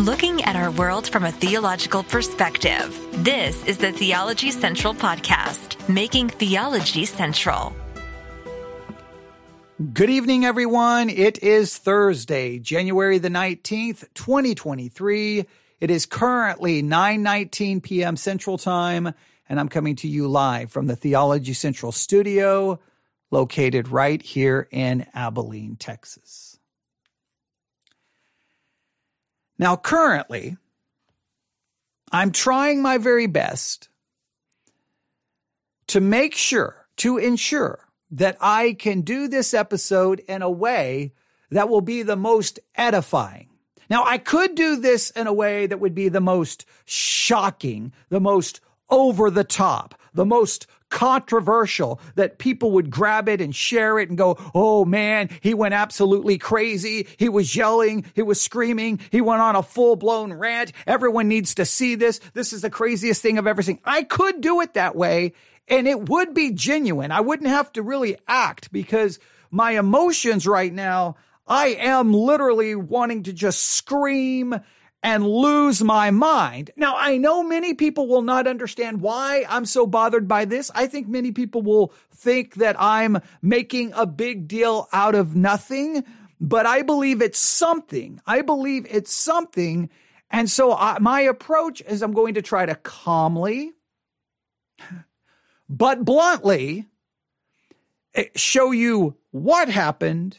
looking at our world from a theological perspective. This is the Theology Central Podcast, making theology central. Good evening, everyone. It is Thursday, January the 19th, 2023. It is currently 9:19 p.m. Central Time, and I'm coming to you live from the Theology Central studio located right here in Abilene, Texas. Now, currently, I'm trying my very best to make sure, to ensure that I can do this episode in a way that will be the most edifying. Now, I could do this in a way that would be the most shocking, the most over the top, the most controversial that people would grab it and share it and go, Oh man, he went absolutely crazy. He was yelling. He was screaming. He went on a full blown rant. Everyone needs to see this. This is the craziest thing I've ever seen. I could do it that way and it would be genuine. I wouldn't have to really act because my emotions right now, I am literally wanting to just scream and lose my mind. Now, I know many people will not understand why I'm so bothered by this. I think many people will think that I'm making a big deal out of nothing, but I believe it's something. I believe it's something. And so I, my approach is I'm going to try to calmly, but bluntly eh, show you what happened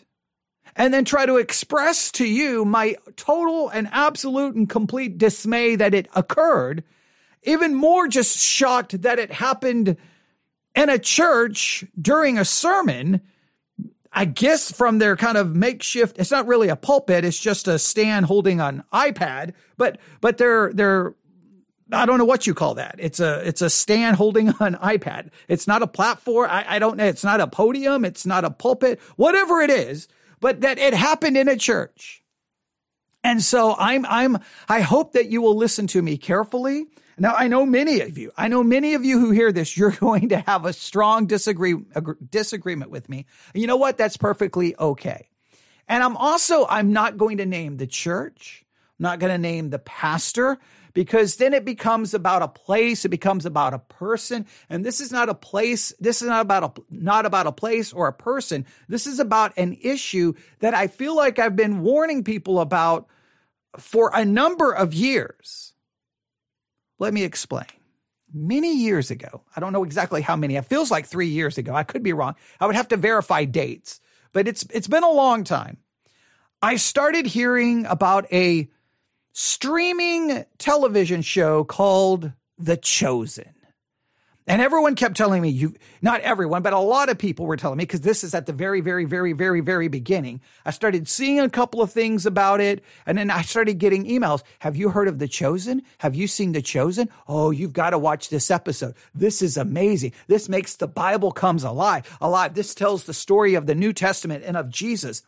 and then try to express to you my total and absolute and complete dismay that it occurred. Even more just shocked that it happened in a church during a sermon. I guess from their kind of makeshift, it's not really a pulpit, it's just a stand holding an iPad, but but they're they're I don't know what you call that. It's a it's a stand holding an iPad. It's not a platform. I, I don't know. It's not a podium. It's not a pulpit. Whatever it is, but that it happened in a church. And so I'm, I'm, I hope that you will listen to me carefully. Now, I know many of you, I know many of you who hear this, you're going to have a strong disagree, disagreement with me. You know what? That's perfectly okay. And I'm also, I'm not going to name the church. I'm not going to name the pastor because then it becomes about a place, it becomes about a person, and this is not a place, this is not about a not about a place or a person. This is about an issue that I feel like I've been warning people about for a number of years. Let me explain. Many years ago, I don't know exactly how many. It feels like 3 years ago. I could be wrong. I would have to verify dates, but it's it's been a long time. I started hearing about a streaming television show called The Chosen. And everyone kept telling me, you, not everyone, but a lot of people were telling me, because this is at the very, very, very, very, very beginning. I started seeing a couple of things about it. And then I started getting emails. Have you heard of The Chosen? Have you seen The Chosen? Oh, you've got to watch this episode. This is amazing. This makes the Bible comes alive, alive. This tells the story of the New Testament and of Jesus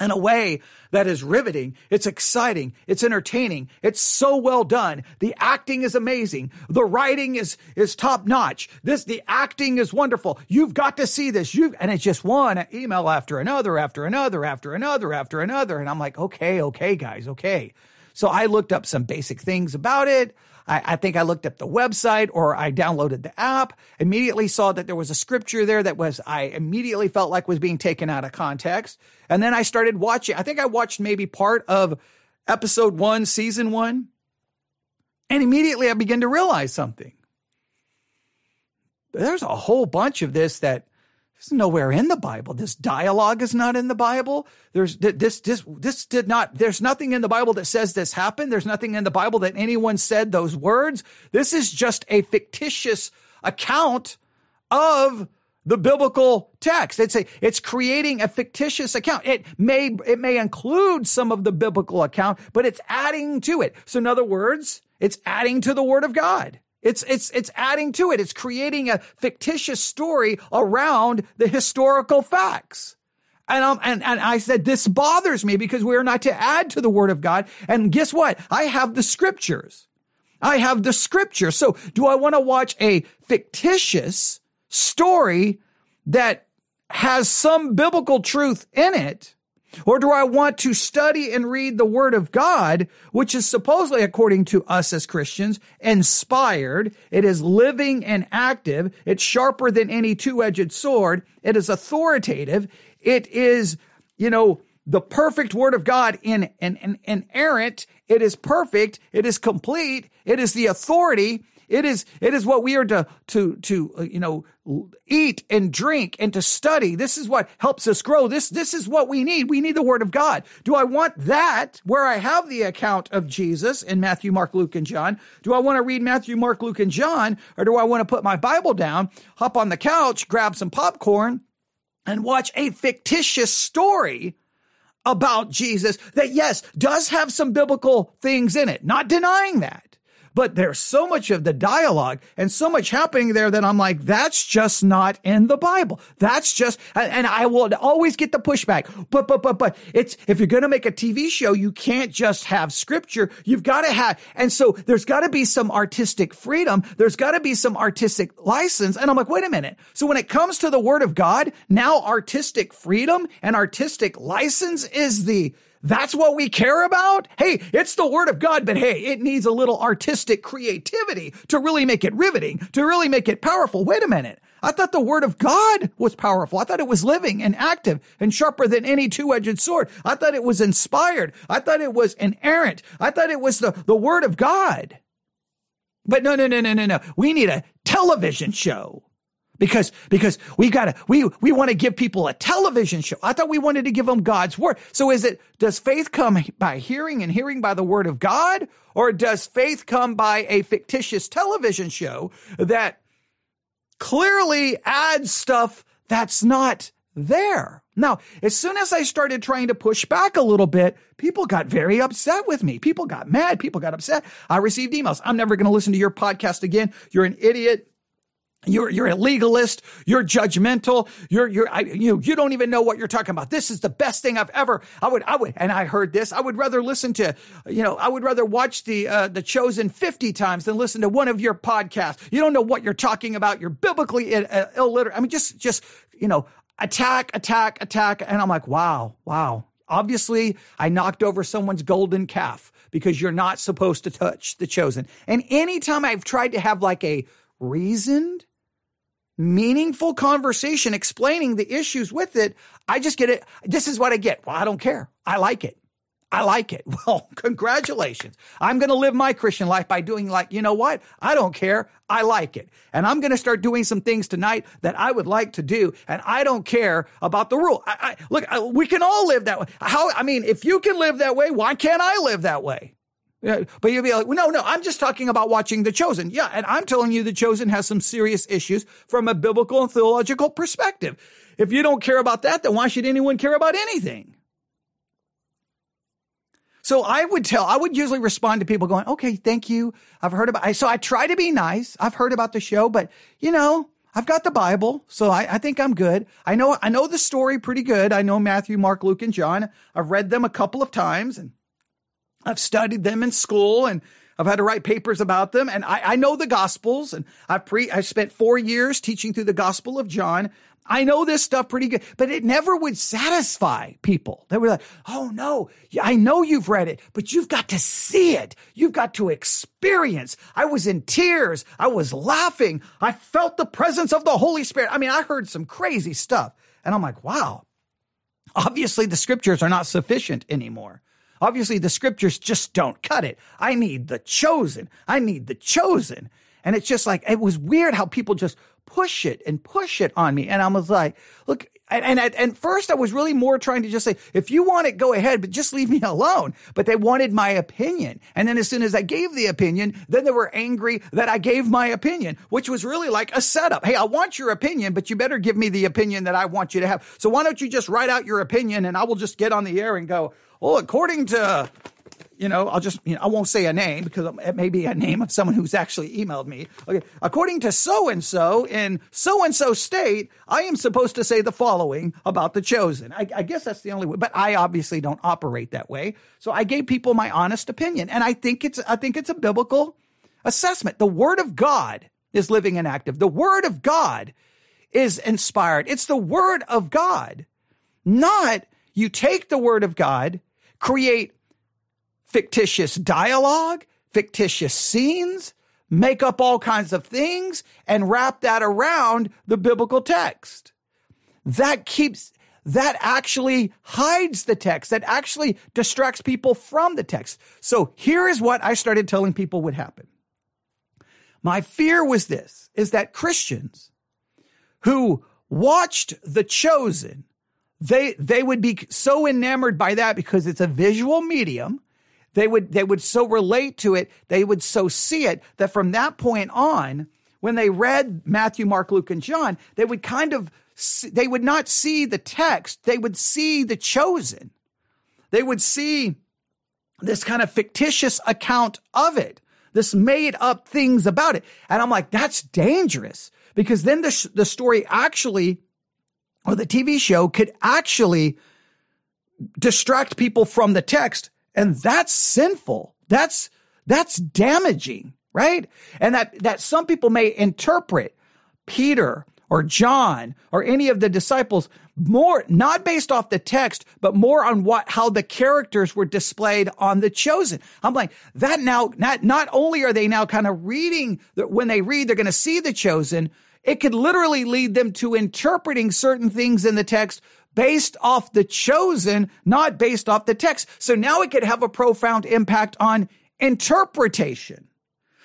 in a way that is riveting. It's exciting. It's entertaining. It's so well done. The acting is amazing. The writing is, is top notch. This, the acting is wonderful. You've got to see this. You, and it's just one email after another, after another, after another, after another. And I'm like, okay, okay, guys, okay. So I looked up some basic things about it. I, I, think I looked up the website or I downloaded the app, immediately saw that there was a scripture there that was, I immediately felt like was being taken out of context. And then I started watching. I think I watched maybe part of episode one, season one. And immediately I began to realize something. There's a whole bunch of this that nowhere in the Bible. This dialogue is not in the Bible. There's this, this, this did not, there's nothing in the Bible that says this happened. There's nothing in the Bible that anyone said those words. This is just a fictitious account of the biblical text. It's a, it's creating a fictitious account. It may, it may include some of the biblical account, but it's adding to it. So in other words, it's adding to the word of God. It's, it's, it's adding to it. It's creating a fictitious story around the historical facts. And, um, and, and I said, this bothers me because we are not to add to the word of God. And guess what? I have the scriptures. I have the scripture. So do I want to watch a fictitious story that has some biblical truth in it? Or do I want to study and read the word of God, which is supposedly, according to us as Christians, inspired. It is living and active. It's sharper than any two-edged sword. It is authoritative. It is, you know, the perfect word of God in, in, in, inerrant. It is perfect. It is complete. It is the authority. It is, it is what we are to, to, to, uh, you know, eat and drink and to study. This is what helps us grow. This, this is what we need. We need the word of God. Do I want that where I have the account of Jesus in Matthew, Mark, Luke, and John? Do I want to read Matthew, Mark, Luke, and John? Or do I want to put my Bible down, hop on the couch, grab some popcorn, and watch a fictitious story about Jesus that, yes, does have some biblical things in it, not denying that. But there's so much of the dialogue and so much happening there that I'm like, that's just not in the Bible. That's just, and I will always get the pushback. But, but, but, but it's, if you're going to make a TV show, you can't just have scripture. You've got to have, and so there's got to be some artistic freedom. There's got to be some artistic license. And I'm like, wait a minute. So when it comes to the word of God, now artistic freedom and artistic license is the, that's what we care about? Hey, it's the word of God, but hey, it needs a little artistic creativity to really make it riveting, to really make it powerful. Wait a minute. I thought the word of God was powerful. I thought it was living and active and sharper than any two-edged sword. I thought it was inspired. I thought it was inerrant. I thought it was the, the word of God. But no, no, no, no, no, no. We need a television show because because we got to we we want to give people a television show. I thought we wanted to give them God's word. So is it does faith come by hearing and hearing by the word of God or does faith come by a fictitious television show that clearly adds stuff that's not there? Now, as soon as I started trying to push back a little bit, people got very upset with me. People got mad. People got upset. I received emails. I'm never going to listen to your podcast again. You're an idiot. You're, you're a legalist. You're judgmental. You're, you're, I, you, you don't even know what you're talking about. This is the best thing I've ever, I would, I would, and I heard this. I would rather listen to, you know, I would rather watch the, uh, the chosen 50 times than listen to one of your podcasts. You don't know what you're talking about. You're biblically uh, illiterate. I mean, just, just, you know, attack, attack, attack. And I'm like, wow, wow. Obviously, I knocked over someone's golden calf because you're not supposed to touch the chosen. And anytime I've tried to have like a reasoned, meaningful conversation explaining the issues with it, I just get it. This is what I get. Well, I don't care. I like it. I like it. Well, congratulations. I'm going to live my Christian life by doing like, you know what? I don't care. I like it. And I'm going to start doing some things tonight that I would like to do. And I don't care about the rule. I, I, look, I, we can all live that way. How, I mean, if you can live that way, why can't I live that way? Yeah, but you'll be like, well, no, no, I'm just talking about watching The Chosen. Yeah, and I'm telling you The Chosen has some serious issues from a biblical and theological perspective. If you don't care about that, then why should anyone care about anything? So I would tell, I would usually respond to people going, okay, thank you. I've heard about, so I try to be nice. I've heard about the show, but you know, I've got the Bible, so I, I, think I'm good. I know, I know the story pretty good. I know Matthew, Mark, Luke, and John. I've read them a couple of times and I've studied them in school and I've had to write papers about them and I, I know the gospels and I've pre, I spent four years teaching through the gospel of John. I know this stuff pretty good, but it never would satisfy people. They were like, Oh no, I know you've read it, but you've got to see it. You've got to experience. I was in tears. I was laughing. I felt the presence of the Holy Spirit. I mean, I heard some crazy stuff and I'm like, wow, obviously the scriptures are not sufficient anymore. Obviously, the scriptures just don't cut it. I need the chosen. I need the chosen. And it's just like, it was weird how people just push it and push it on me. And I was like, look, and, and, and first I was really more trying to just say, if you want it, go ahead, but just leave me alone. But they wanted my opinion. And then as soon as I gave the opinion, then they were angry that I gave my opinion, which was really like a setup. Hey, I want your opinion, but you better give me the opinion that I want you to have. So why don't you just write out your opinion and I will just get on the air and go, well, according to, you know, I'll just, you know, I won't say a name because it may be a name of someone who's actually emailed me. Okay. According to so and so in so and so state, I am supposed to say the following about the chosen. I, I, guess that's the only way, but I obviously don't operate that way. So I gave people my honest opinion. And I think it's, I think it's a biblical assessment. The word of God is living and active. The word of God is inspired. It's the word of God, not you take the word of God, create fictitious dialogue, fictitious scenes, make up all kinds of things, and wrap that around the biblical text. That keeps, that actually hides the text, that actually distracts people from the text. So here is what I started telling people would happen. My fear was this, is that Christians who watched The Chosen, they, they would be so enamored by that because it's a visual medium. They would, they would so relate to it. They would so see it that from that point on, when they read Matthew, Mark, Luke, and John, they would kind of, they would not see the text. They would see the chosen. They would see this kind of fictitious account of it, this made up things about it. And I'm like, that's dangerous because then the, the story actually, or the TV show could actually distract people from the text. And that's sinful. That's, that's damaging, right? And that, that some people may interpret Peter or John or any of the disciples more not based off the text but more on what how the characters were displayed on the chosen i'm like that now not not only are they now kind of reading that when they read they're going to see the chosen it could literally lead them to interpreting certain things in the text based off the chosen, not based off the text. So now it could have a profound impact on interpretation.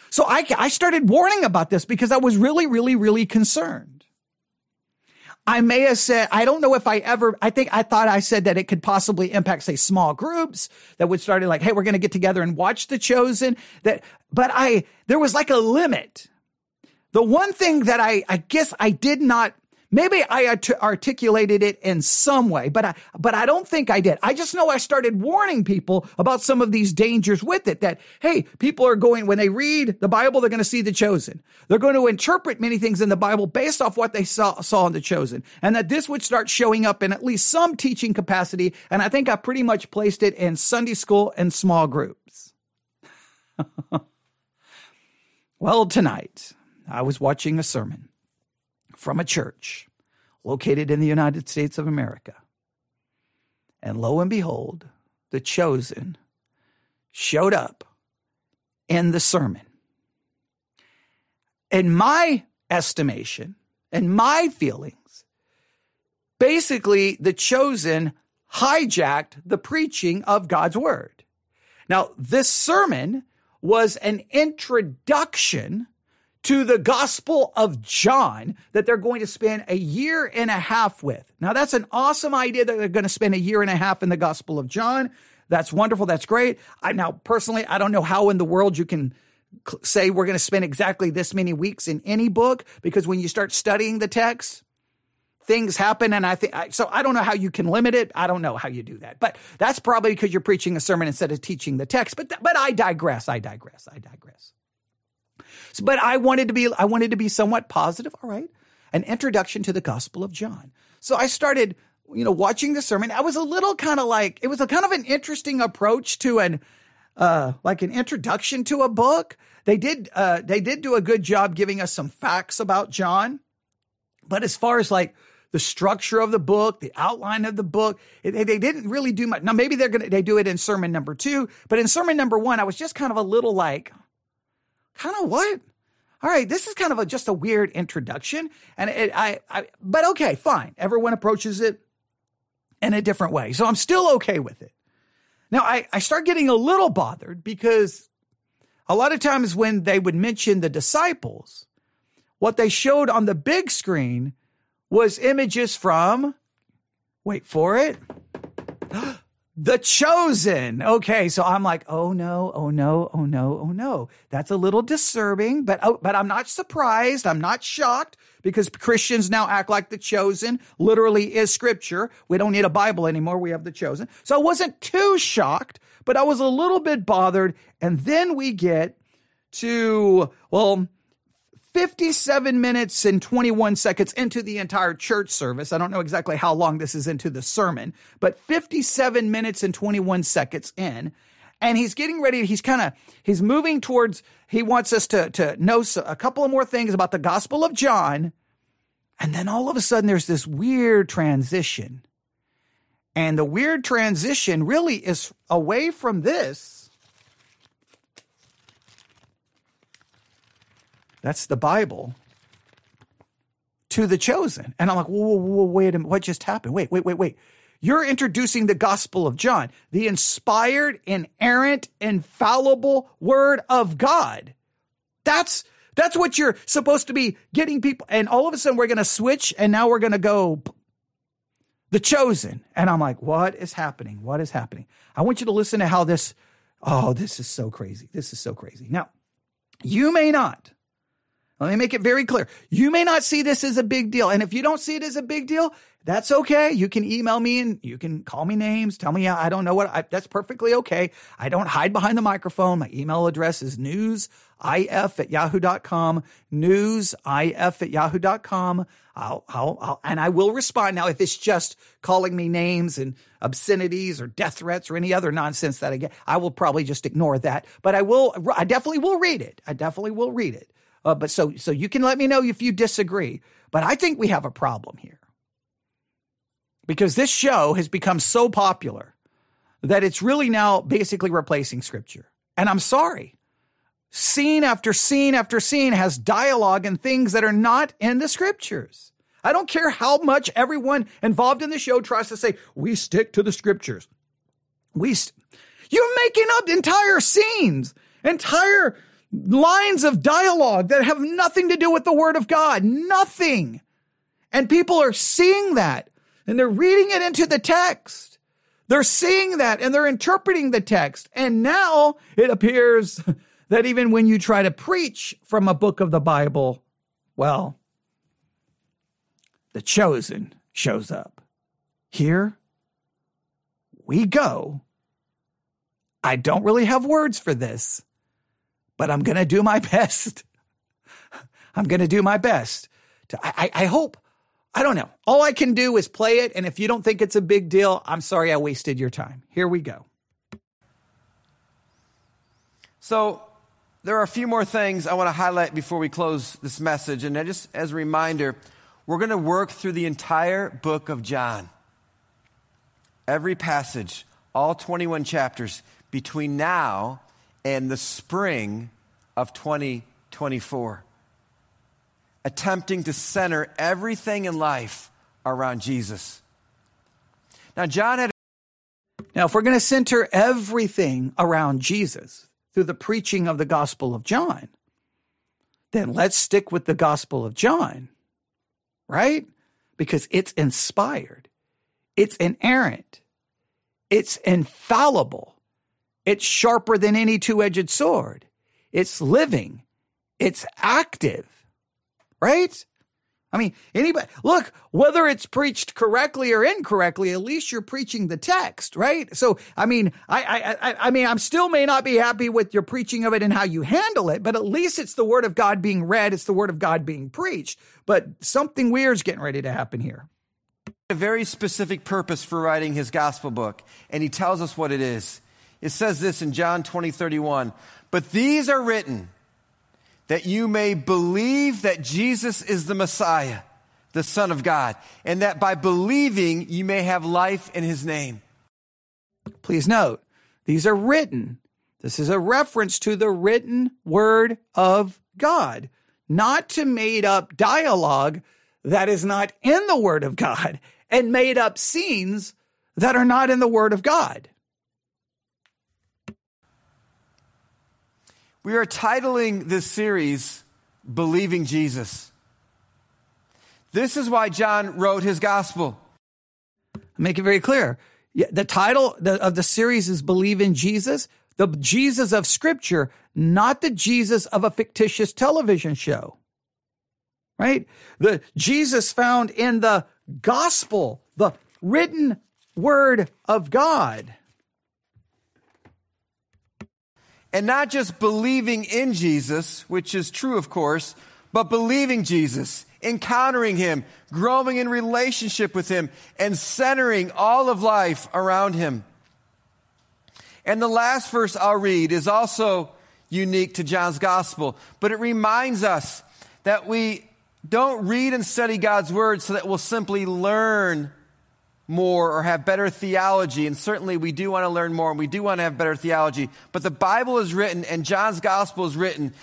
So I, I started warning about this because I was really, really, really concerned. I may have said, I don't know if I ever, I think I thought I said that it could possibly impact, say, small groups that would start like, hey, we're going to get together and watch The Chosen. That, but I, there was like a limit. The one thing that I, I guess I did not Maybe I art- articulated it in some way, but I, but I don't think I did. I just know I started warning people about some of these dangers with it that, hey, people are going, when they read the Bible, they're going to see the chosen. They're going to interpret many things in the Bible based off what they saw, saw in the chosen. And that this would start showing up in at least some teaching capacity. And I think I pretty much placed it in Sunday school and small groups. well, tonight I was watching a sermon from a church located in the United States of America. And lo and behold, the chosen showed up in the sermon. In my estimation and my feelings, basically, the chosen hijacked the preaching of God's word. Now, this sermon was an introduction to the Gospel of John that they're going to spend a year and a half with. Now, that's an awesome idea that they're going to spend a year and a half in the Gospel of John. That's wonderful. That's great. I now personally, I don't know how in the world you can say we're going to spend exactly this many weeks in any book because when you start studying the text, things happen and I think so I don't know how you can limit it. I don't know how you do that. But that's probably because you're preaching a sermon instead of teaching the text. But but I digress. I digress. I digress. But I wanted to be, I wanted to be somewhat positive. All right. An introduction to the Gospel of John. So I started, you know, watching the sermon. I was a little kind of like, it was a kind of an interesting approach to an, uh, like an introduction to a book. They did, uh, they did do a good job giving us some facts about John. But as far as like the structure of the book, the outline of the book, they, they didn't really do much. Now, maybe they're to, they do it in sermon number two, but in sermon number one, I was just kind of a little like, kind of what? All right, this is kind of a, just a weird introduction, and it, I, I, but okay, fine. Everyone approaches it in a different way, so I'm still okay with it. Now, I, I start getting a little bothered because a lot of times when they would mention the disciples, what they showed on the big screen was images from, wait for it, The Chosen. Okay, so I'm like, oh no, oh no, oh no, oh no. That's a little disturbing, but oh, but I'm not surprised. I'm not shocked because Christians now act like The Chosen literally is Scripture. We don't need a Bible anymore. We have The Chosen. So I wasn't too shocked, but I was a little bit bothered. And then we get to well, 57 minutes and 21 seconds into the entire church service. I don't know exactly how long this is into the sermon, but 57 minutes and 21 seconds in. And he's getting ready. He's kind of, he's moving towards, he wants us to, to know a couple of more things about the Gospel of John. And then all of a sudden there's this weird transition. And the weird transition really is away from this. That's the Bible to the chosen. And I'm like, whoa, whoa, whoa, wait a minute. What just happened? Wait, wait, wait, wait. You're introducing the Gospel of John, the inspired, inerrant, infallible Word of God. That's that's what you're supposed to be getting people. And all of a sudden, we're going to switch, and now we're going to go the chosen. And I'm like, what is happening? What is happening? I want you to listen to how this. Oh, this is so crazy. This is so crazy. Now, you may not. Let me make it very clear. You may not see this as a big deal. And if you don't see it as a big deal, that's okay. You can email me and you can call me names. Tell me I don't know what I, that's perfectly okay. I don't hide behind the microphone. My email address is newsif at yahoo.com, newsif at yahoo.com. I'll, I'll, I'll, and I will respond. Now, if it's just calling me names and obscenities or death threats or any other nonsense that I get, I will probably just ignore that. But I will, I definitely will read it. I definitely will read it. Uh, but so, so you can let me know if you disagree. But I think we have a problem here because this show has become so popular that it's really now basically replacing scripture. And I'm sorry. Scene after scene after scene has dialogue and things that are not in the scriptures. I don't care how much everyone involved in the show tries to say, we stick to the scriptures. We, st- you're making up entire scenes, entire lines of dialogue that have nothing to do with the word of God. Nothing. And people are seeing that and they're reading it into the text. They're seeing that and they're interpreting the text. And now it appears that even when you try to preach from a book of the Bible, well, the chosen shows up. Here we go. I don't really have words for this, but I'm going to do my best. I'm going to do my best. To, I, I hope I don't know. All I can do is play it. And if you don't think it's a big deal, I'm sorry I wasted your time. Here we go. So, there are a few more things I want to highlight before we close this message. And just as a reminder, we're going to work through the entire book of John. Every passage, all 21 chapters, between now and the spring of 2024 attempting to center everything in life around Jesus. Now, John had. Now, if we're going to center everything around Jesus through the preaching of the Gospel of John, then let's stick with the Gospel of John, right? Because it's inspired, it's inerrant, it's infallible, it's sharper than any two edged sword, it's living, it's active, right? I mean, anybody, look, whether it's preached correctly or incorrectly, at least you're preaching the text, right? So, I mean, I, I, I, I mean, I'm still may not be happy with your preaching of it and how you handle it, but at least it's the word of God being read. It's the word of God being preached. But something weird's getting ready to happen here. A very specific purpose for writing his gospel book, and he tells us what it is. It says this in John 20, 31. But these are written that you may believe that Jesus is the Messiah, the Son of God, and that by believing you may have life in his name. Please note, these are written. This is a reference to the written word of God, not to made up dialogue that is not in the word of God and made up scenes that are not in the word of God. We are titling this series Believing Jesus. This is why John wrote his gospel. Make it very clear. The title of the series is Believe in Jesus, the Jesus of Scripture, not the Jesus of a fictitious television show. Right? The Jesus found in the gospel, the written word of God. And not just believing in Jesus, which is true, of course, but believing Jesus, encountering Him, growing in relationship with Him, and centering all of life around Him. And the last verse I'll read is also unique to John's gospel, but it reminds us that we don't read and study God's word so that we'll simply learn more or have better theology, and certainly we do want to learn more and we do want to have better theology, but the Bible is written and John's gospel is written.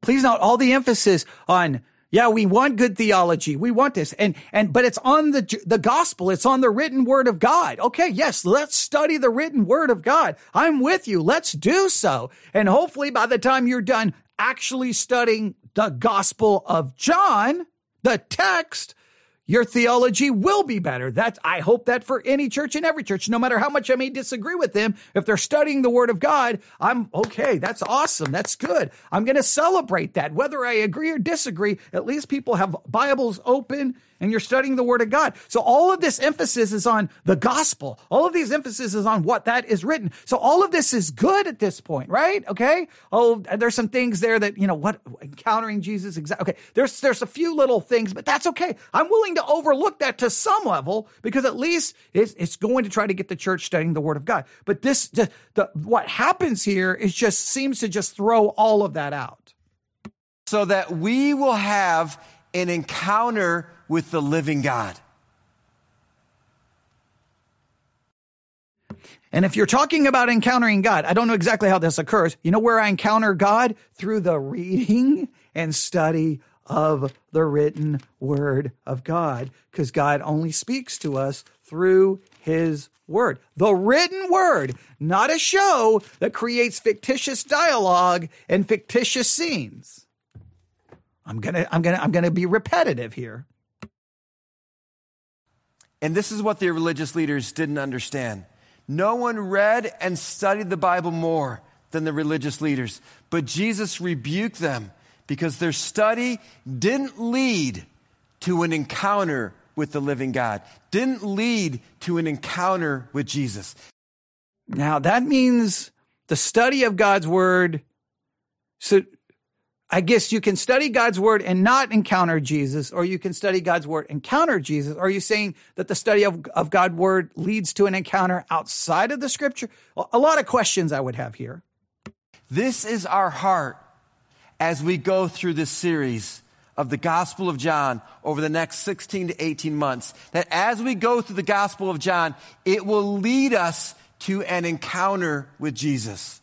Please note all the emphasis on yeah, we want good theology. We want this. And, and, but it's on the, the gospel. It's on the written word of God. Okay. Yes. Let's study the written word of God. I'm with you. Let's do so. And hopefully by the time you're done actually studying the gospel of John, the text, your theology will be better. That's, I hope that for any church and every church, no matter how much I may disagree with them, if they're studying the word of God, I'm okay. That's awesome. That's good. I'm going to celebrate that. Whether I agree or disagree, at least people have Bibles open and you're studying the word of God. So all of this emphasis is on the gospel. All of these emphasis is on what that is written. So all of this is good at this point, right? Okay. Oh, there's some things there that, you know, what encountering Jesus. Exactly. Okay. There's, there's a few little things, but that's okay. I'm willing to overlook that to some level because at least it's, it's going to try to get the church studying the word of God. But this, the, the, what happens here is just seems to just throw all of that out. So that we will have an encounter with the living God. And if you're talking about encountering God, I don't know exactly how this occurs. You know where I encounter God? Through the reading and study of the written word of God, because God only speaks to us through his word. The written word, not a show that creates fictitious dialogue and fictitious scenes. I'm going to I'm going to I'm going to be repetitive here. And this is what the religious leaders didn't understand. No one read and studied the Bible more than the religious leaders, but Jesus rebuked them because their study didn't lead to an encounter with the living God, didn't lead to an encounter with Jesus. Now, that means the study of God's word so I guess you can study God's word and not encounter Jesus, or you can study God's word, encounter Jesus. Are you saying that the study of, of God's word leads to an encounter outside of the scripture? A lot of questions I would have here. This is our heart as we go through this series of the Gospel of John over the next 16 to 18 months. That as we go through the Gospel of John, it will lead us to an encounter with Jesus.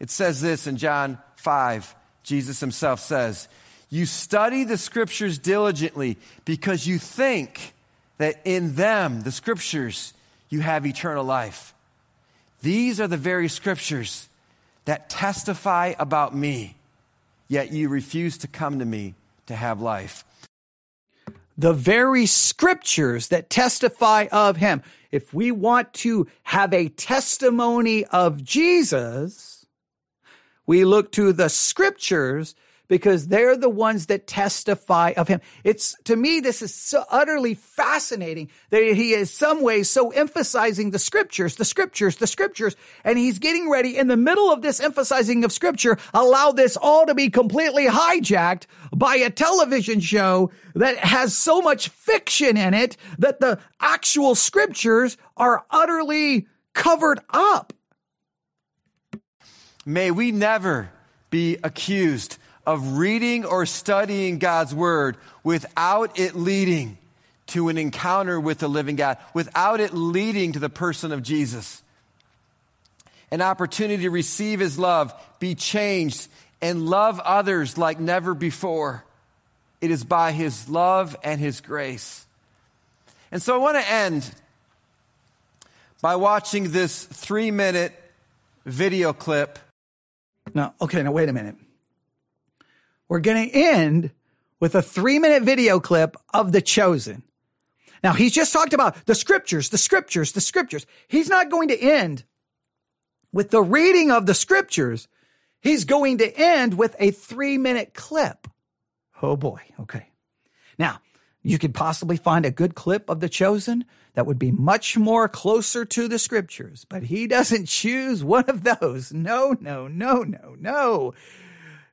It says this in John 5 Jesus himself says, You study the scriptures diligently because you think that in them, the scriptures, you have eternal life. These are the very scriptures that testify about me, yet you refuse to come to me to have life. The very scriptures that testify of him. If we want to have a testimony of Jesus, we look to the scriptures because they're the ones that testify of him. It's to me, this is so utterly fascinating that he is some ways so emphasizing the scriptures, the scriptures, the scriptures. And he's getting ready in the middle of this emphasizing of scripture, allow this all to be completely hijacked by a television show that has so much fiction in it that the actual scriptures are utterly covered up. May we never be accused of reading or studying God's word without it leading to an encounter with the living God, without it leading to the person of Jesus. An opportunity to receive his love, be changed, and love others like never before. It is by his love and his grace. And so I want to end by watching this three minute video clip now, okay, now wait a minute. We're going to end with a three minute video clip of The Chosen. Now, he's just talked about the scriptures, the scriptures, the scriptures. He's not going to end with the reading of the scriptures. He's going to end with a three minute clip. Oh boy. Okay. Now, you could possibly find a good clip of The Chosen that would be much more closer to the scriptures, but he doesn't choose one of those. No, no, no, no, no.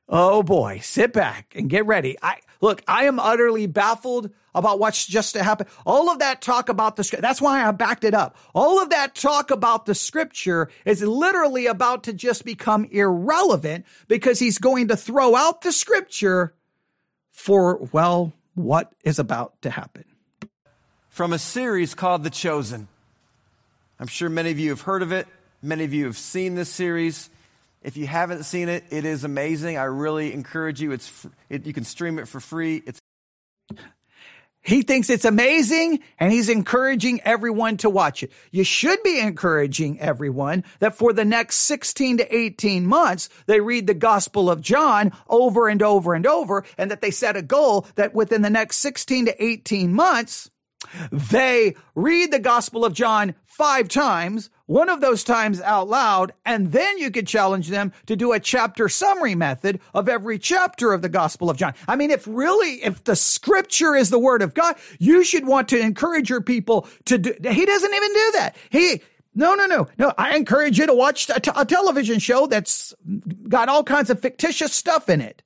Oh boy, sit back and get ready. I look, I am utterly baffled about what's just to happen. All of that talk about the that's why I backed it up. All of that talk about the scripture is literally about to just become irrelevant because he's going to throw out the scripture for well, what is about to happen. From a series called The Chosen. I'm sure many of you have heard of it. Many of you have seen this series. If you haven't seen it, it is amazing. I really encourage you. It's it, you can stream it for free. It's he thinks it's amazing and he's encouraging everyone to watch it. You should be encouraging everyone that for the next 16 to 18 months, they read the Gospel of John over and over and over, and that they set a goal that within the next 16 to 18 months, they read the Gospel of John five times, one of those times out loud, and then you could challenge them to do a chapter summary method of every chapter of the Gospel of John. I mean, if really, if the scripture is the word of God, you should want to encourage your people to do, he doesn't even do that. He, no, no, no, no. I encourage you to watch a, t- a television show that's got all kinds of fictitious stuff in it.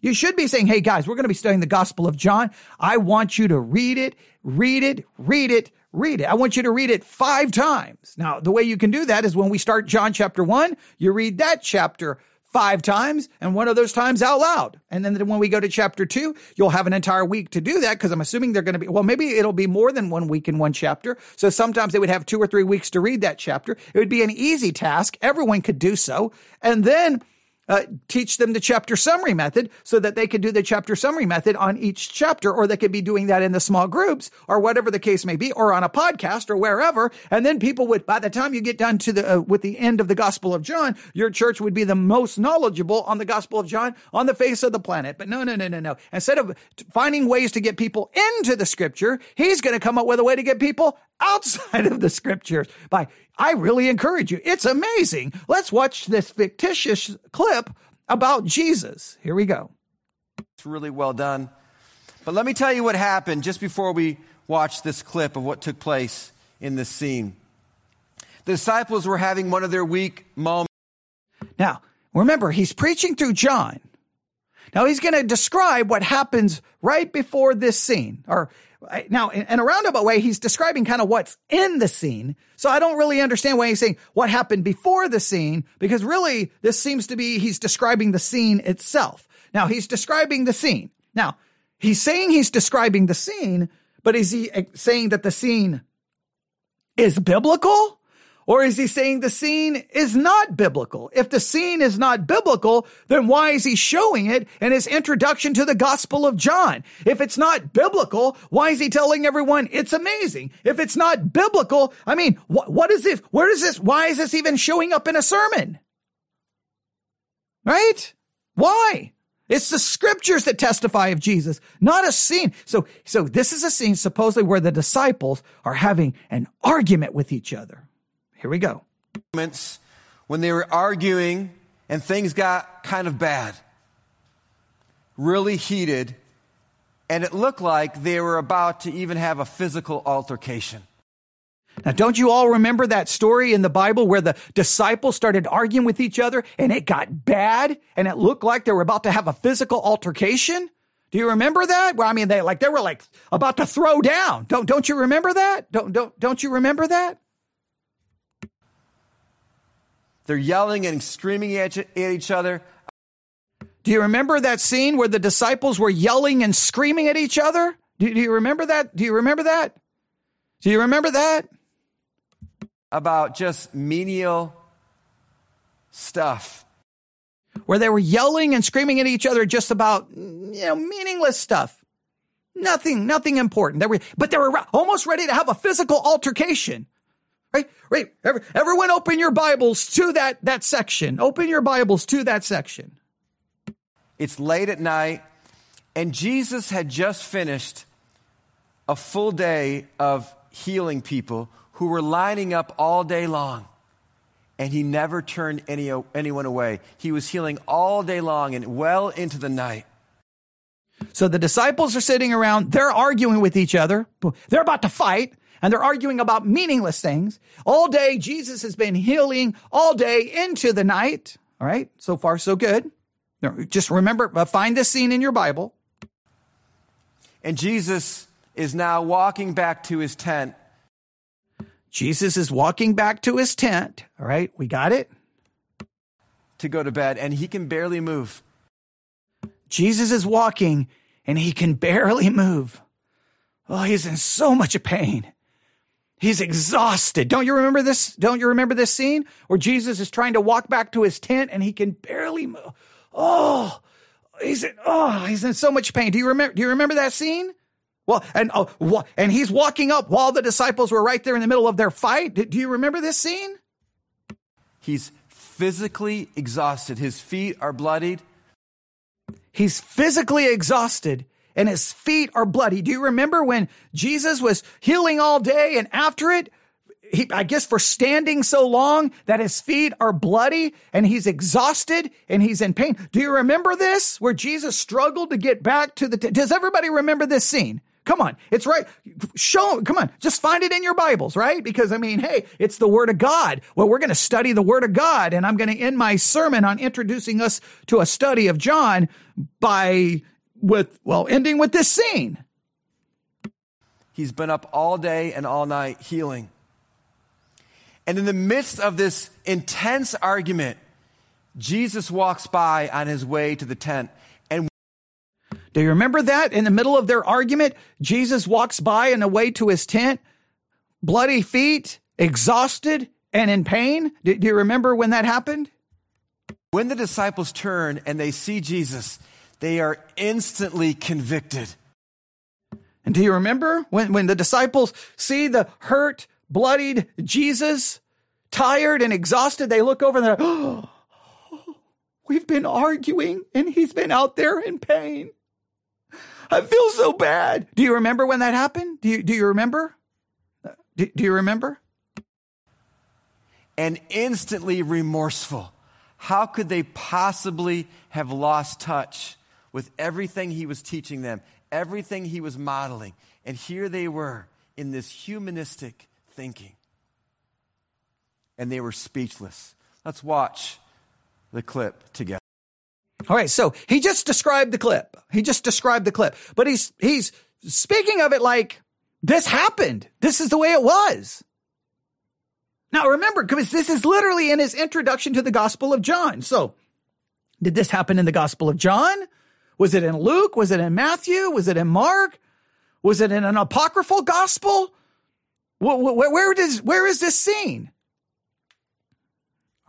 You should be saying, Hey guys, we're going to be studying the Gospel of John. I want you to read it, read it, read it, read it. I want you to read it five times. Now, the way you can do that is when we start John chapter one, you read that chapter five times and one of those times out loud. And then when we go to chapter two, you'll have an entire week to do that because I'm assuming they're going to be, well, maybe it'll be more than one week in one chapter. So sometimes they would have two or three weeks to read that chapter. It would be an easy task. Everyone could do so. And then uh, teach them the chapter summary method so that they could do the chapter summary method on each chapter, or they could be doing that in the small groups or whatever the case may be, or on a podcast or wherever. And then people would, by the time you get done to the, uh, with the end of the Gospel of John, your church would be the most knowledgeable on the Gospel of John on the face of the planet. But no, no, no, no, no. Instead of finding ways to get people into the scripture, he's going to come up with a way to get people outside of the scriptures by I really encourage you. It's amazing. Let's watch this fictitious clip about Jesus. Here we go. It's really well done. But let me tell you what happened just before we watch this clip of what took place in this scene. The disciples were having one of their weak moments. Now, remember, he's preaching through John. Now he's going to describe what happens right before this scene, or now, in a roundabout way, he's describing kind of what's in the scene. So I don't really understand why he's saying what happened before the scene, because really this seems to be he's describing the scene itself. Now, he's describing the scene. Now, he's saying he's describing the scene, but is he eh, saying that the scene is biblical? Or is he saying the scene is not biblical? If the scene is not biblical, then why is he showing it in his introduction to the Gospel of John? If it's not biblical, why is he telling everyone it's amazing? If it's not biblical, I mean, wh- what is this? Where is this? Why is this even showing up in a sermon? Right? Why? It's the scriptures that testify of Jesus, not a scene. So, so this is a scene supposedly where the disciples are having an argument with each other. Here we go. Moments when they were arguing and things got kind of bad, really heated, and it looked like they were about to even have a physical altercation. Now, don't you all remember that story in the Bible where the disciples started arguing with each other and it got bad and it looked like they were about to have a physical altercation? Do you remember that? Well, I mean, they like they were like about to throw down. Don't don't you remember that? Don't don't don't you remember that? They're yelling and screaming at each other. Do you remember that scene where the disciples were yelling and screaming at each other? Do, do you remember that? Do you remember that? Do you remember that? About just menial stuff. Where they were yelling and screaming at each other just about, you know, meaningless stuff. Nothing, nothing important. They were, but they were almost ready to have a physical altercation. Right? Right. Everyone open your Bibles to that, that section. Open your Bibles to that section. It's late at night, and Jesus had just finished a full day of healing people who were lining up all day long. And he never turned any, anyone away. He was healing all day long and well into the night. So the disciples are sitting around, they're arguing with each other. They're about to fight and they're arguing about meaningless things. All day, Jesus has been healing all day into the night. All right. So far, so good. Just remember, uh, find this scene in your Bible. And Jesus is now walking back to his tent. Jesus is walking back to his tent. All right. We got it? To go to bed, and he can barely move. Jesus is walking and he can barely move. Oh, he's in so much pain. He's exhausted. Don't you remember this? Don't you remember this scene where Jesus is trying to walk back to his tent and he can barely move? Oh, he's in, oh, he's in so much pain. Do you remember, do you remember that scene? Well, and, oh, and he's walking up while the disciples were right there in the middle of their fight. Do you remember this scene? He's physically exhausted. His feet are bloodied. He's physically exhausted and his feet are bloody. Do you remember when Jesus was healing all day and after it, he, I guess for standing so long that his feet are bloody and he's exhausted and he's in pain. Do you remember this where Jesus struggled to get back to the, t- does everybody remember this scene? Come on. It's right. Show, come on. Just find it in your Bibles, right? Because I mean, hey, it's the Word of God. Well, we're going to study the Word of God and I'm going to end my sermon on introducing us to a study of John by with, well, ending with this scene. He's been up all day and all night healing. And in the midst of this intense argument, Jesus walks by on his way to the tent. And do you remember that? In the middle of their argument, Jesus walks by on the way to his tent, bloody feet, exhausted, and in pain. Do, do you remember when that happened? When the disciples turn and they see Jesus, they are instantly convicted. And do you remember when, when the disciples see the hurt, bloodied Jesus, tired and exhausted, they look over and they're, oh, we've been arguing and he's been out there in pain. I feel so bad. Do you remember when that happened? Do you, do you remember? Do, do you remember? And instantly remorseful. How could they possibly have lost touch with everything he was teaching them, everything he was modeling? And here they were in this humanistic thinking. And they were speechless. Let's watch the clip together. All right, so he just described the clip. He just described the clip, but he's he's speaking of it like this happened. This is the way it was. Now remember, because this is literally in his introduction to the Gospel of John. So, did this happen in the Gospel of John? Was it in Luke? Was it in Matthew? Was it in Mark? Was it in an apocryphal gospel? Where, where, where, does, where is this scene?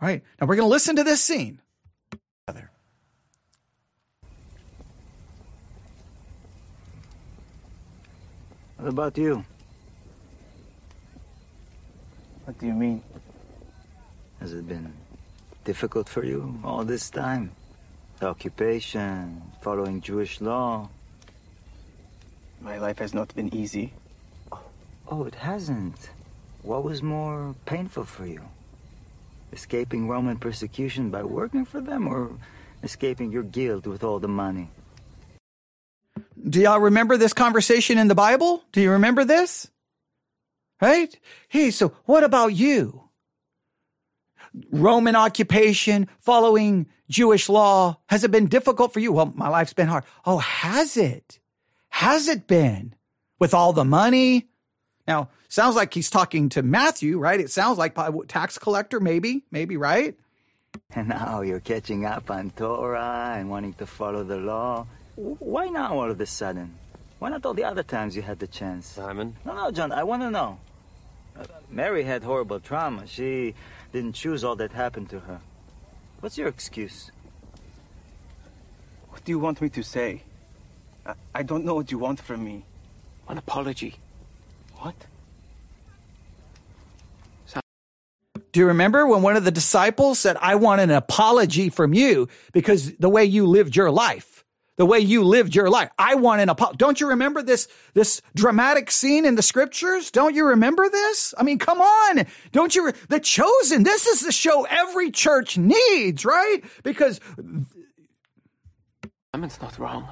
All right, now we're going to listen to this scene. What about you? What do you mean? Has it been difficult for you all this time? The occupation, following Jewish law? My life has not been easy. Oh, it hasn't. What was more painful for you? Escaping Roman persecution by working for them or escaping your guilt with all the money? Do y'all remember this conversation in the Bible? Do you remember this? Right? Hey, so what about you? Roman occupation, following Jewish law. Has it been difficult for you? Well, my life's been hard. Oh, has it? Has it been? With all the money? Now, sounds like he's talking to Matthew, right? It sounds like tax collector, maybe, maybe, right? And now you're catching up on Torah and wanting to follow the law. Why now all of a sudden? Why not all the other times you had the chance? Simon? No, no, John, I want to know. Uh, Mary had horrible trauma. She didn't choose all that happened to her. What's your excuse? What do you want me to say? I, I don't know what you want from me. An apology. What? Do you remember when one of the disciples said, I want an apology from you because the way you lived your life? The way you lived your life. I want an apology. Don't you remember this, this dramatic scene in the scriptures? Don't you remember this? I mean, come on. Don't you, re- the chosen, this is the show every church needs, right? Because. Simon's not wrong.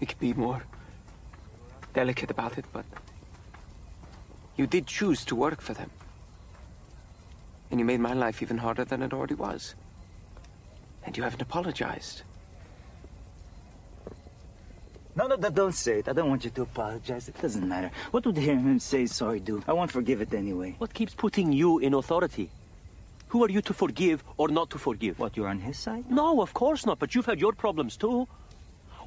You could be more delicate about it, but you did choose to work for them. And you made my life even harder than it already was. And you haven't apologized. No, no, don't say it. I don't want you to apologize. It doesn't matter. What would him say sorry do? I won't forgive it anyway. What keeps putting you in authority? Who are you to forgive or not to forgive? What, you're on his side? No, of course not, but you've had your problems too.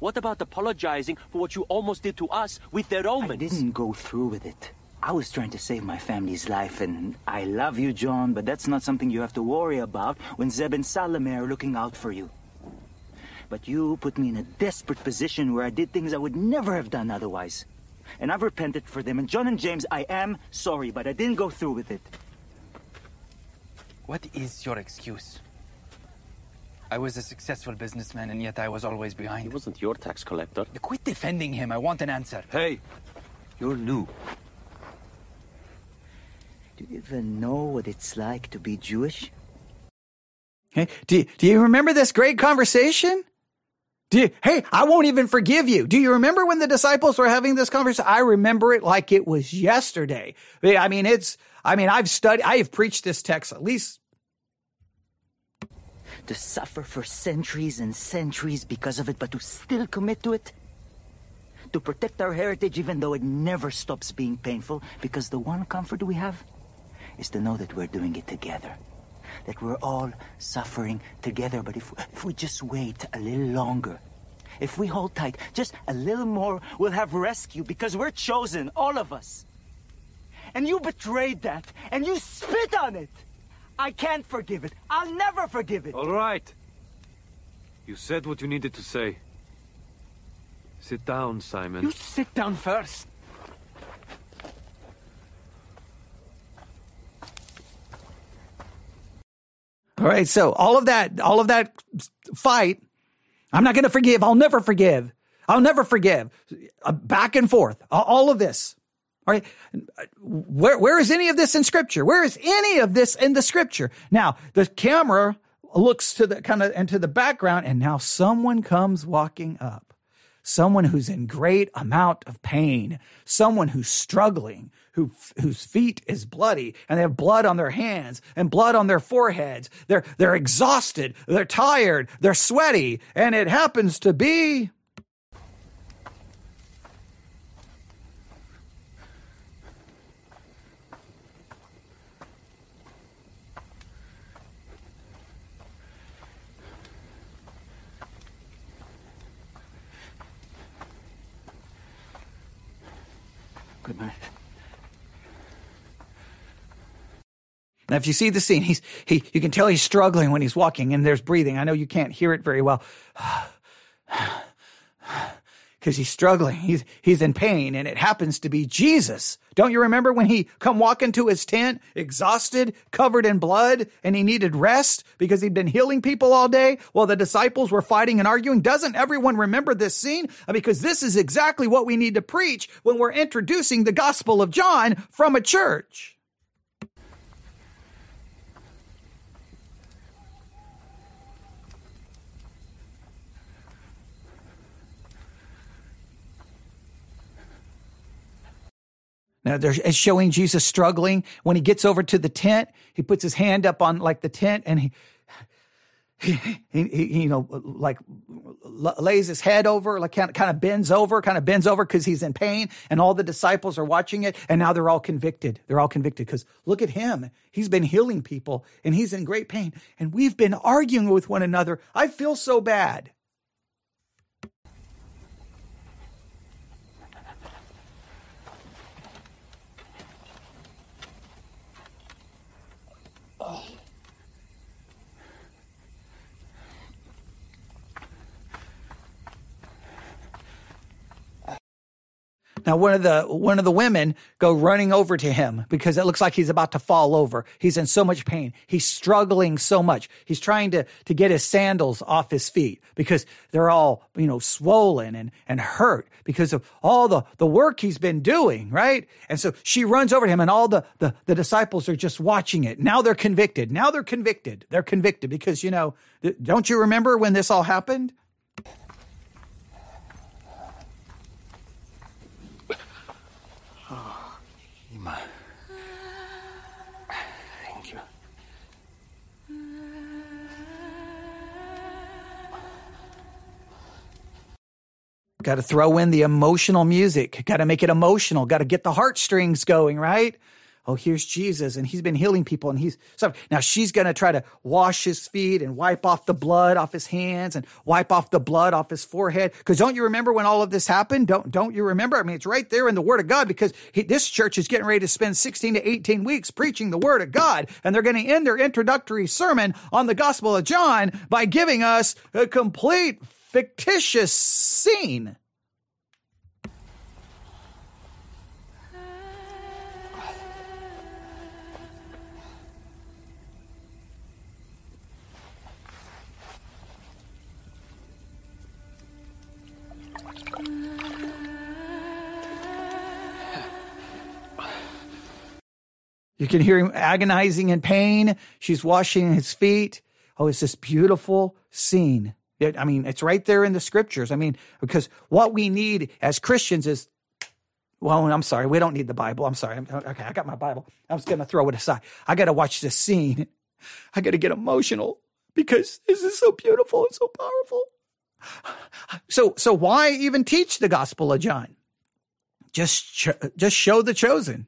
What about apologizing for what you almost did to us with the Romans? I didn't go through with it. I was trying to save my family's life, and I love you, John, but that's not something you have to worry about when Zeb and Salome are looking out for you. But you put me in a desperate position where I did things I would never have done otherwise. And I've repented for them. And John and James, I am sorry, but I didn't go through with it. What is your excuse? I was a successful businessman, and yet I was always behind. He wasn't your tax collector. Quit defending him. I want an answer. Hey, you're new. Do you even know what it's like to be Jewish? Hey, do, do you remember this great conversation? You, hey, I won't even forgive you. Do you remember when the disciples were having this conversation? I remember it like it was yesterday. I mean, it's, I mean, I've studied, I have preached this text at least. To suffer for centuries and centuries because of it, but to still commit to it? To protect our heritage even though it never stops being painful, because the one comfort we have is to know that we're doing it together. That we're all suffering together, but if, if we just wait a little longer, if we hold tight just a little more, we'll have rescue because we're chosen, all of us. And you betrayed that, and you spit on it. I can't forgive it. I'll never forgive it. All right. You said what you needed to say. Sit down, Simon. You sit down first. All right. So all of that, all of that fight, I'm not going to forgive. I'll never forgive. I'll never forgive. Uh, back and forth. All of this. All right. Where, where is any of this in scripture? Where is any of this in the scripture? Now the camera looks to the kind of into the background and now someone comes walking up. Someone who's in great amount of pain, someone who's struggling, who, whose feet is bloody and they have blood on their hands and blood on their foreheads. They're, they're exhausted. They're tired. They're sweaty. And it happens to be Good night. Now, if you see the scene, he's he you can tell he's struggling when he's walking, and there's breathing. I know you can't hear it very well. Because he's struggling. He's he's in pain, and it happens to be Jesus. Don't you remember when he come walking to his tent, exhausted, covered in blood, and he needed rest because he'd been healing people all day while the disciples were fighting and arguing? Doesn't everyone remember this scene? Because this is exactly what we need to preach when we're introducing the Gospel of John from a church. Now they're showing Jesus struggling. When he gets over to the tent, he puts his hand up on like the tent and he, he, he, he you know, like lays his head over, like kind of, kind of bends over, kind of bends over because he's in pain. And all the disciples are watching it. And now they're all convicted. They're all convicted because look at him. He's been healing people and he's in great pain. And we've been arguing with one another. I feel so bad. Now one of the one of the women go running over to him because it looks like he's about to fall over. He's in so much pain. He's struggling so much. He's trying to to get his sandals off his feet because they're all, you know, swollen and and hurt because of all the the work he's been doing, right? And so she runs over to him and all the the, the disciples are just watching it. Now they're convicted. Now they're convicted. They're convicted because, you know, don't you remember when this all happened? Got to throw in the emotional music. Got to make it emotional. Got to get the heartstrings going, right? oh, here's Jesus and he's been healing people and he's so now she's going to try to wash his feet and wipe off the blood off his hands and wipe off the blood off his forehead. Cause don't you remember when all of this happened? Don't, don't you remember? I mean, it's right there in the word of God because he, this church is getting ready to spend 16 to 18 weeks preaching the word of God. And they're going to end their introductory sermon on the gospel of John by giving us a complete fictitious scene You can hear him agonizing in pain. She's washing his feet. Oh, it's this beautiful scene. I mean, it's right there in the scriptures. I mean, because what we need as Christians is, well, I'm sorry, we don't need the Bible. I'm sorry. Okay, I got my Bible. I'm just going to throw it aside. I got to watch this scene. I got to get emotional because this is so beautiful and so powerful. So, so why even teach the Gospel of John? Just, just show the chosen.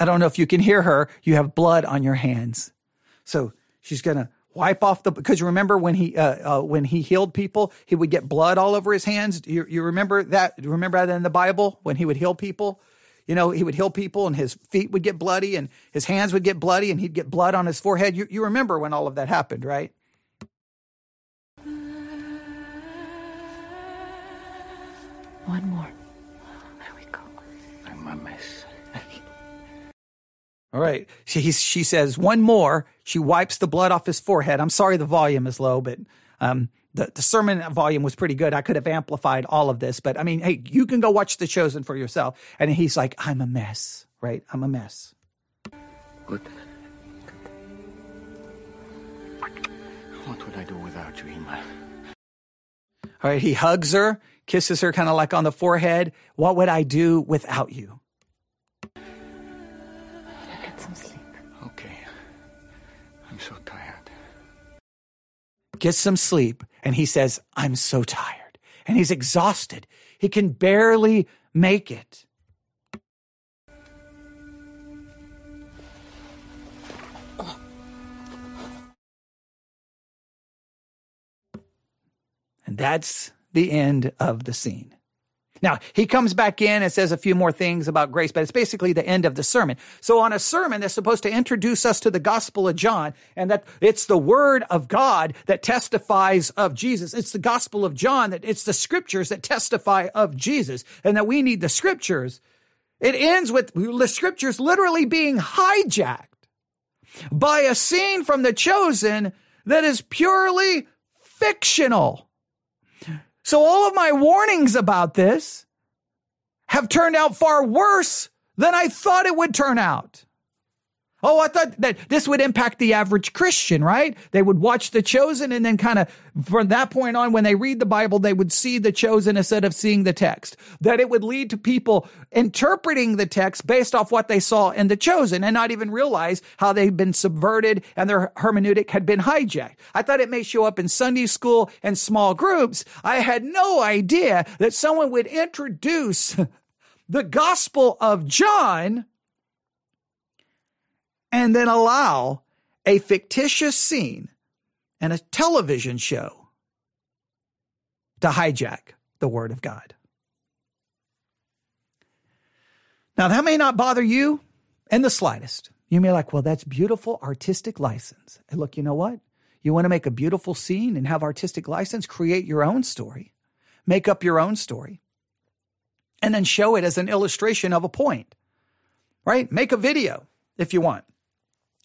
I don't know if you can hear her. You have blood on your hands. So she's going to wipe off the, because you remember when he, uh, uh, when he healed people, he would get blood all over his hands. You, you remember that? You remember that in the Bible when he would heal people? You know, he would heal people and his feet would get bloody and his hands would get bloody and he'd get blood on his forehead. You, you remember when all of that happened, right? One more. All right. She, she says one more. She wipes the blood off his forehead. I'm sorry the volume is low, but um, the, the sermon volume was pretty good. I could have amplified all of this, but I mean, hey, you can go watch The Chosen for yourself. And he's like, I'm a mess, right? I'm a mess. Good. What would I do without you, Ima? All right. He hugs her, kisses her kind of like on the forehead. What would I do without you? Gets some sleep, and he says, I'm so tired. And he's exhausted. He can barely make it. And that's the end of the scene. Now, he comes back in and says a few more things about grace, but it's basically the end of the sermon. So on a sermon that's supposed to introduce us to the gospel of John and that it's the word of God that testifies of Jesus. It's the gospel of John that it's the scriptures that testify of Jesus and that we need the scriptures. It ends with the scriptures literally being hijacked by a scene from the chosen that is purely fictional. So all of my warnings about this have turned out far worse than I thought it would turn out. Oh, I thought that this would impact the average Christian, right? They would watch The Chosen and then kind of from that point on, when they read the Bible, they would see The Chosen instead of seeing the text. That it would lead to people interpreting the text based off what they saw in The Chosen and not even realize how they've been subverted and their hermeneutic had been hijacked. I thought it may show up in Sunday school and small groups. I had no idea that someone would introduce the Gospel of John and then allow a fictitious scene and a television show to hijack the Word of God. Now, that may not bother you in the slightest. You may be like, well, that's beautiful artistic license. And look, you know what? You want to make a beautiful scene and have artistic license, create your own story, make up your own story, and then show it as an illustration of a point, right? Make a video if you want.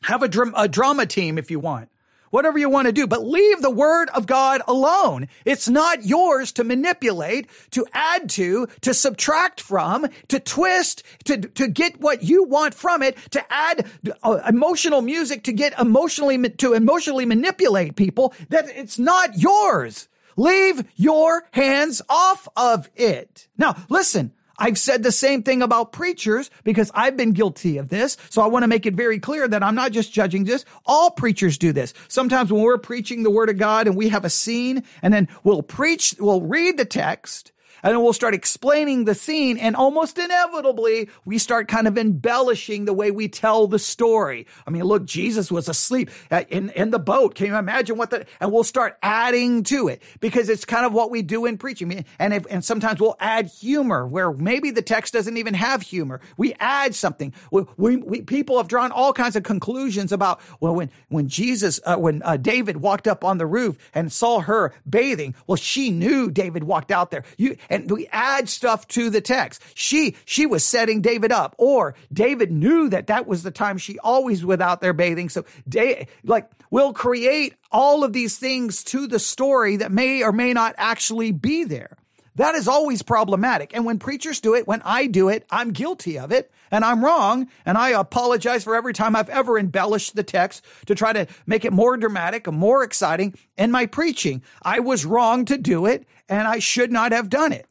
Have a, dr- a drama team if you want. whatever you want to do, but leave the word of God alone. It's not yours to manipulate, to add to, to subtract from, to twist, to, to get what you want from it, to add uh, emotional music to get emotionally, to emotionally manipulate people. That it's not yours. Leave your hands off of it. Now, listen, I've said the same thing about preachers because I've been guilty of this. So I want to make it very clear that I'm not just judging this. All preachers do this. Sometimes when we're preaching the word of God and we have a scene and then we'll preach, we'll read the text and then we'll start explaining the scene and almost inevitably we start kind of embellishing the way we tell the story. I mean, look, Jesus was asleep in, in the boat. Can you imagine what the, and we'll start adding to it because it's kind of what we do in preaching. And if, and sometimes we'll add humor where maybe the text doesn't even have humor. We add something. We, we, we people have drawn all kinds of conclusions about, well, when, when Jesus, uh, when uh, David walked up on the roof and saw her bathing, well, she knew David walked out there. You, and we add stuff to the text. She, she was setting David up or David knew that that was the time she always was out there bathing. So day, like we'll create all of these things to the story that may or may not actually be there. That is always problematic. And when preachers do it, when I do it, I'm guilty of it and I'm wrong. And I apologize for every time I've ever embellished the text to try to make it more dramatic and more exciting in my preaching. I was wrong to do it and I should not have done it.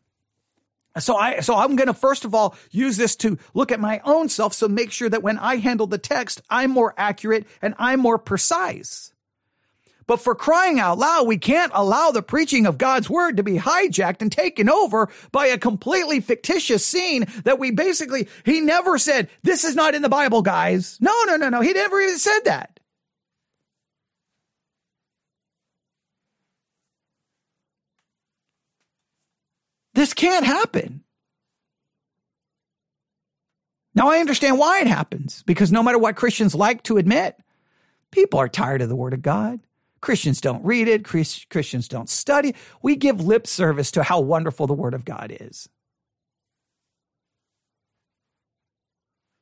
So I, so I'm going to first of all use this to look at my own self. So make sure that when I handle the text, I'm more accurate and I'm more precise. But for crying out loud, we can't allow the preaching of God's word to be hijacked and taken over by a completely fictitious scene that we basically, he never said, this is not in the Bible, guys. No, no, no, no. He never even said that. This can't happen. Now, I understand why it happens because no matter what Christians like to admit, people are tired of the Word of God. Christians don't read it, Christians don't study. We give lip service to how wonderful the Word of God is.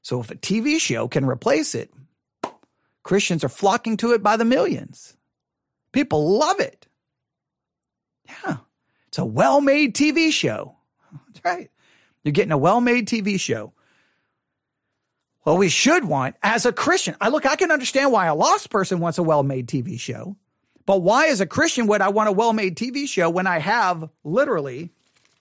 So, if a TV show can replace it, Christians are flocking to it by the millions. People love it. Yeah. It's a well made TV show. That's right. You're getting a well made TV show. Well, we should want, as a Christian, I look, I can understand why a lost person wants a well made TV show. But why, as a Christian, would I want a well made TV show when I have literally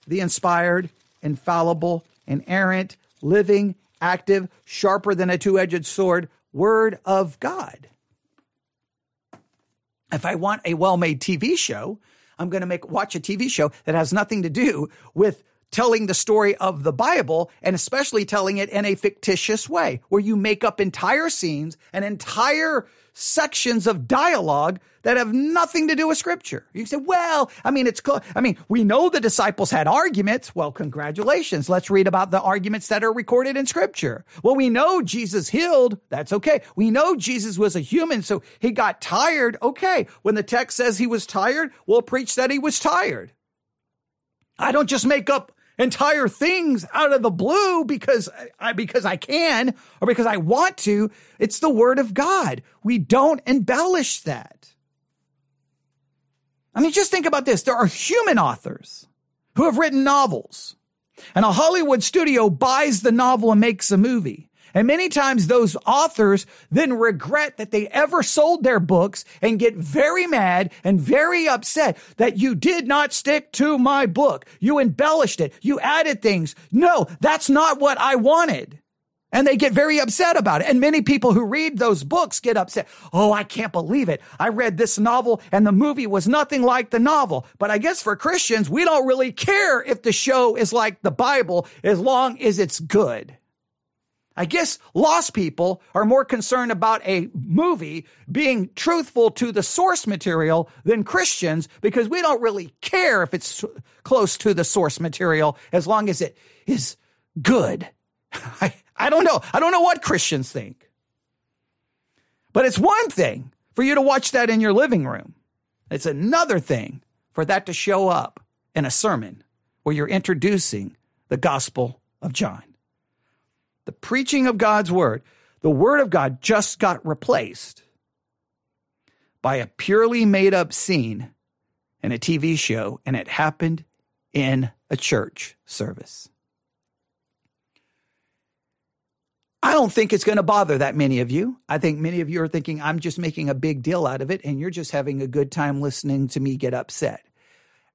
the inspired, infallible, inerrant, living, active, sharper than a two edged sword Word of God? If I want a well made TV show, I'm going to make watch a TV show that has nothing to do with telling the story of the Bible and especially telling it in a fictitious way where you make up entire scenes and entire sections of dialogue that have nothing to do with scripture. You say, well, I mean, it's. I mean, we know the disciples had arguments. Well, congratulations. Let's read about the arguments that are recorded in scripture. Well, we know Jesus healed. That's okay. We know Jesus was a human, so he got tired. Okay. When the text says he was tired, we'll preach that he was tired. I don't just make up entire things out of the blue because I, because I can or because I want to. It's the word of God. We don't embellish that. I mean, just think about this. There are human authors who have written novels and a Hollywood studio buys the novel and makes a movie. And many times those authors then regret that they ever sold their books and get very mad and very upset that you did not stick to my book. You embellished it. You added things. No, that's not what I wanted. And they get very upset about it. And many people who read those books get upset. Oh, I can't believe it. I read this novel and the movie was nothing like the novel. But I guess for Christians, we don't really care if the show is like the Bible as long as it's good. I guess lost people are more concerned about a movie being truthful to the source material than Christians because we don't really care if it's close to the source material as long as it is good. I, I don't know. I don't know what Christians think. But it's one thing for you to watch that in your living room. It's another thing for that to show up in a sermon where you're introducing the Gospel of John the preaching of God's word, the word of God just got replaced by a purely made up scene in a TV show, and it happened in a church service. I don't think it's going to bother that many of you. I think many of you are thinking I'm just making a big deal out of it and you're just having a good time listening to me get upset.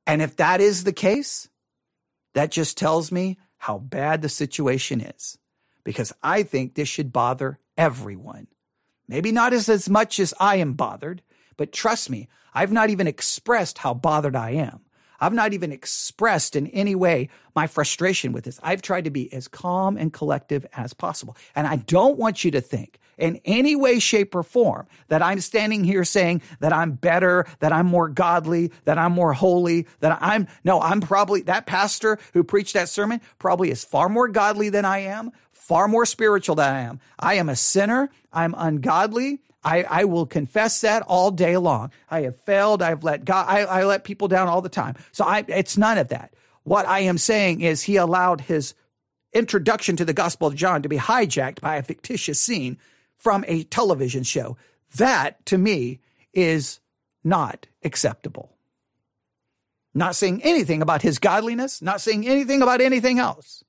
And if that is the case, that just tells me how bad the situation is because I think this should bother everyone. Maybe not as, as much as I am bothered, but trust me, I've not even expressed how bothered I am. I've not even expressed in any way my frustration with this. I've tried to be as calm and collective as possible. And I don't want you to think in any way, shape, or form that I'm standing here saying that I'm better, that I'm more godly, that I'm more holy, that I'm, no, I'm probably, that pastor who preached that sermon probably is far more godly than I am, far more spiritual than I am. I am a sinner. I'm ungodly. I, I will confess that all day long. I have failed. I've let God, I, I let people down all the time. So I, it's none of that. What I am saying is he allowed his introduction to the Gospel of John to be hijacked by a fictitious scene from a television show. That to me is not acceptable. Not saying anything about his godliness, not saying anything about anything else.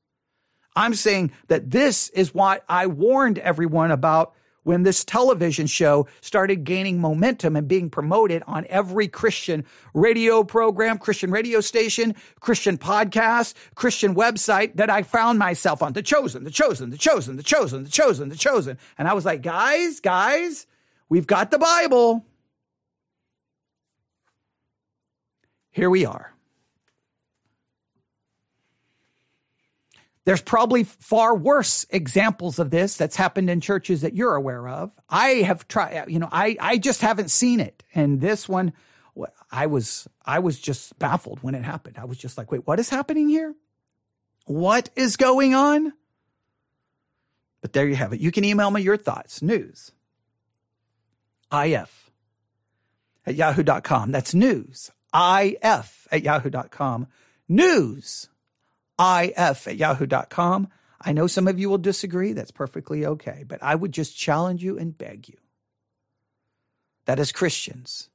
I'm saying that this is what I warned everyone about when this television show started gaining momentum and being promoted on every Christian radio program, Christian radio station, Christian podcast, Christian website that I found myself on. The Chosen, The Chosen, The Chosen, The Chosen, The Chosen, The Chosen. And I was like, guys, guys, we've got the Bible. Here we are. There's probably far worse examples of this that's happened in churches that you're aware of. I have tried, you know, I, I just haven't seen it. And this one, I was, I was just baffled when it happened. I was just like, wait, what is happening here? What is going on? But there you have it. You can email me your thoughts. News. IF at yahoo.com. That's news. IF at yahoo.com. News if at yahoo.com. I know some of you will disagree. That's perfectly okay. But I would just challenge you and beg you that as Christians,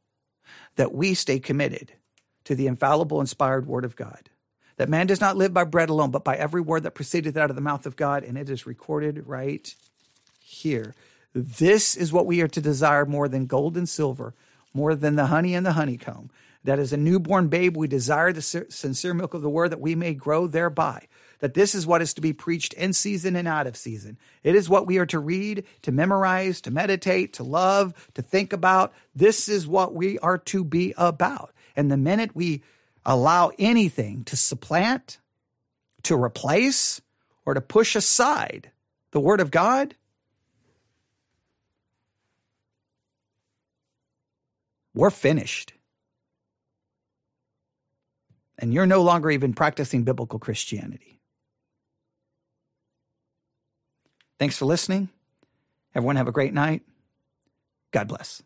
that we stay committed to the infallible, inspired word of God. That man does not live by bread alone, but by every word that proceedeth out of the mouth of God. And it is recorded right here. This is what we are to desire more than gold and silver, more than the honey and the honeycomb that as a newborn babe we desire the sincere milk of the word that we may grow thereby. That this is what is to be preached in season and out of season. It is what we are to read, to memorize, to meditate, to love, to think about. This is what we are to be about. And the minute we allow anything to supplant, to replace, or to push aside the word of God, we're finished and you're no longer even practicing biblical Christianity. Thanks for listening. Everyone have a great night. God bless.